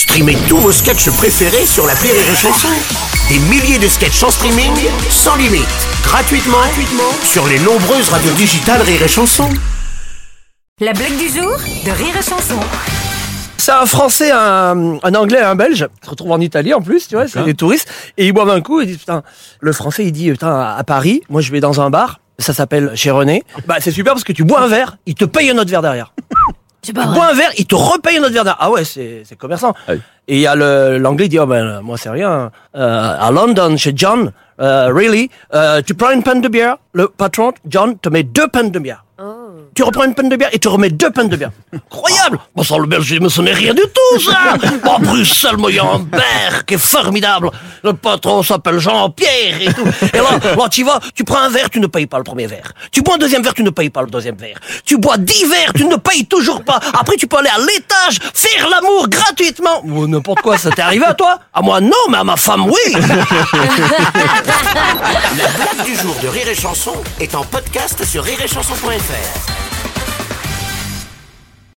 Streamez tous vos sketchs préférés sur la Rire et Chanson. Des milliers de sketchs en streaming, sans limite, gratuitement, gratuitement sur les nombreuses radios digitales Rire et Chanson. La blague du jour de Rire et Chanson. C'est un Français, un, un Anglais et un Belge. Ils se retrouvent en Italie en plus, tu vois, c'est des touristes. Et ils boivent un coup, ils disent, putain, le Français, il dit, putain, à Paris, moi je vais dans un bar, ça s'appelle chez René. Bah c'est super parce que tu bois un verre, il te paye un autre verre derrière. Pas Tu bois un verre, il te repaye un autre verre. Ah ouais, c'est c'est commerçant. Et il y a le- l'anglais, il dit, oh ben, moi c'est rien. Euh, à London, chez John, euh, really, euh, tu prends une panne de bière, le patron, John, te met deux pannes de bière. Tu reprends une panne de bière et tu remets deux pannes de bière. Incroyable Bon, ça, le belgisme, ce n'est rien du tout, ça Bon, Bruxelles, moi, il y a un qui est formidable. Le patron s'appelle Jean-Pierre et tout. Et là, là, tu vas, tu prends un verre, tu ne payes pas le premier verre. Tu bois un deuxième verre, tu ne payes pas le deuxième verre. Tu bois dix verres, tu ne payes toujours pas. Après, tu peux aller à l'étage, faire l'amour gratuitement. Ou n'importe quoi, ça t'est arrivé à toi? À moi, non, mais à ma femme, oui La blague du jour de Rire et Chanson est en podcast sur rireetchanson.fr.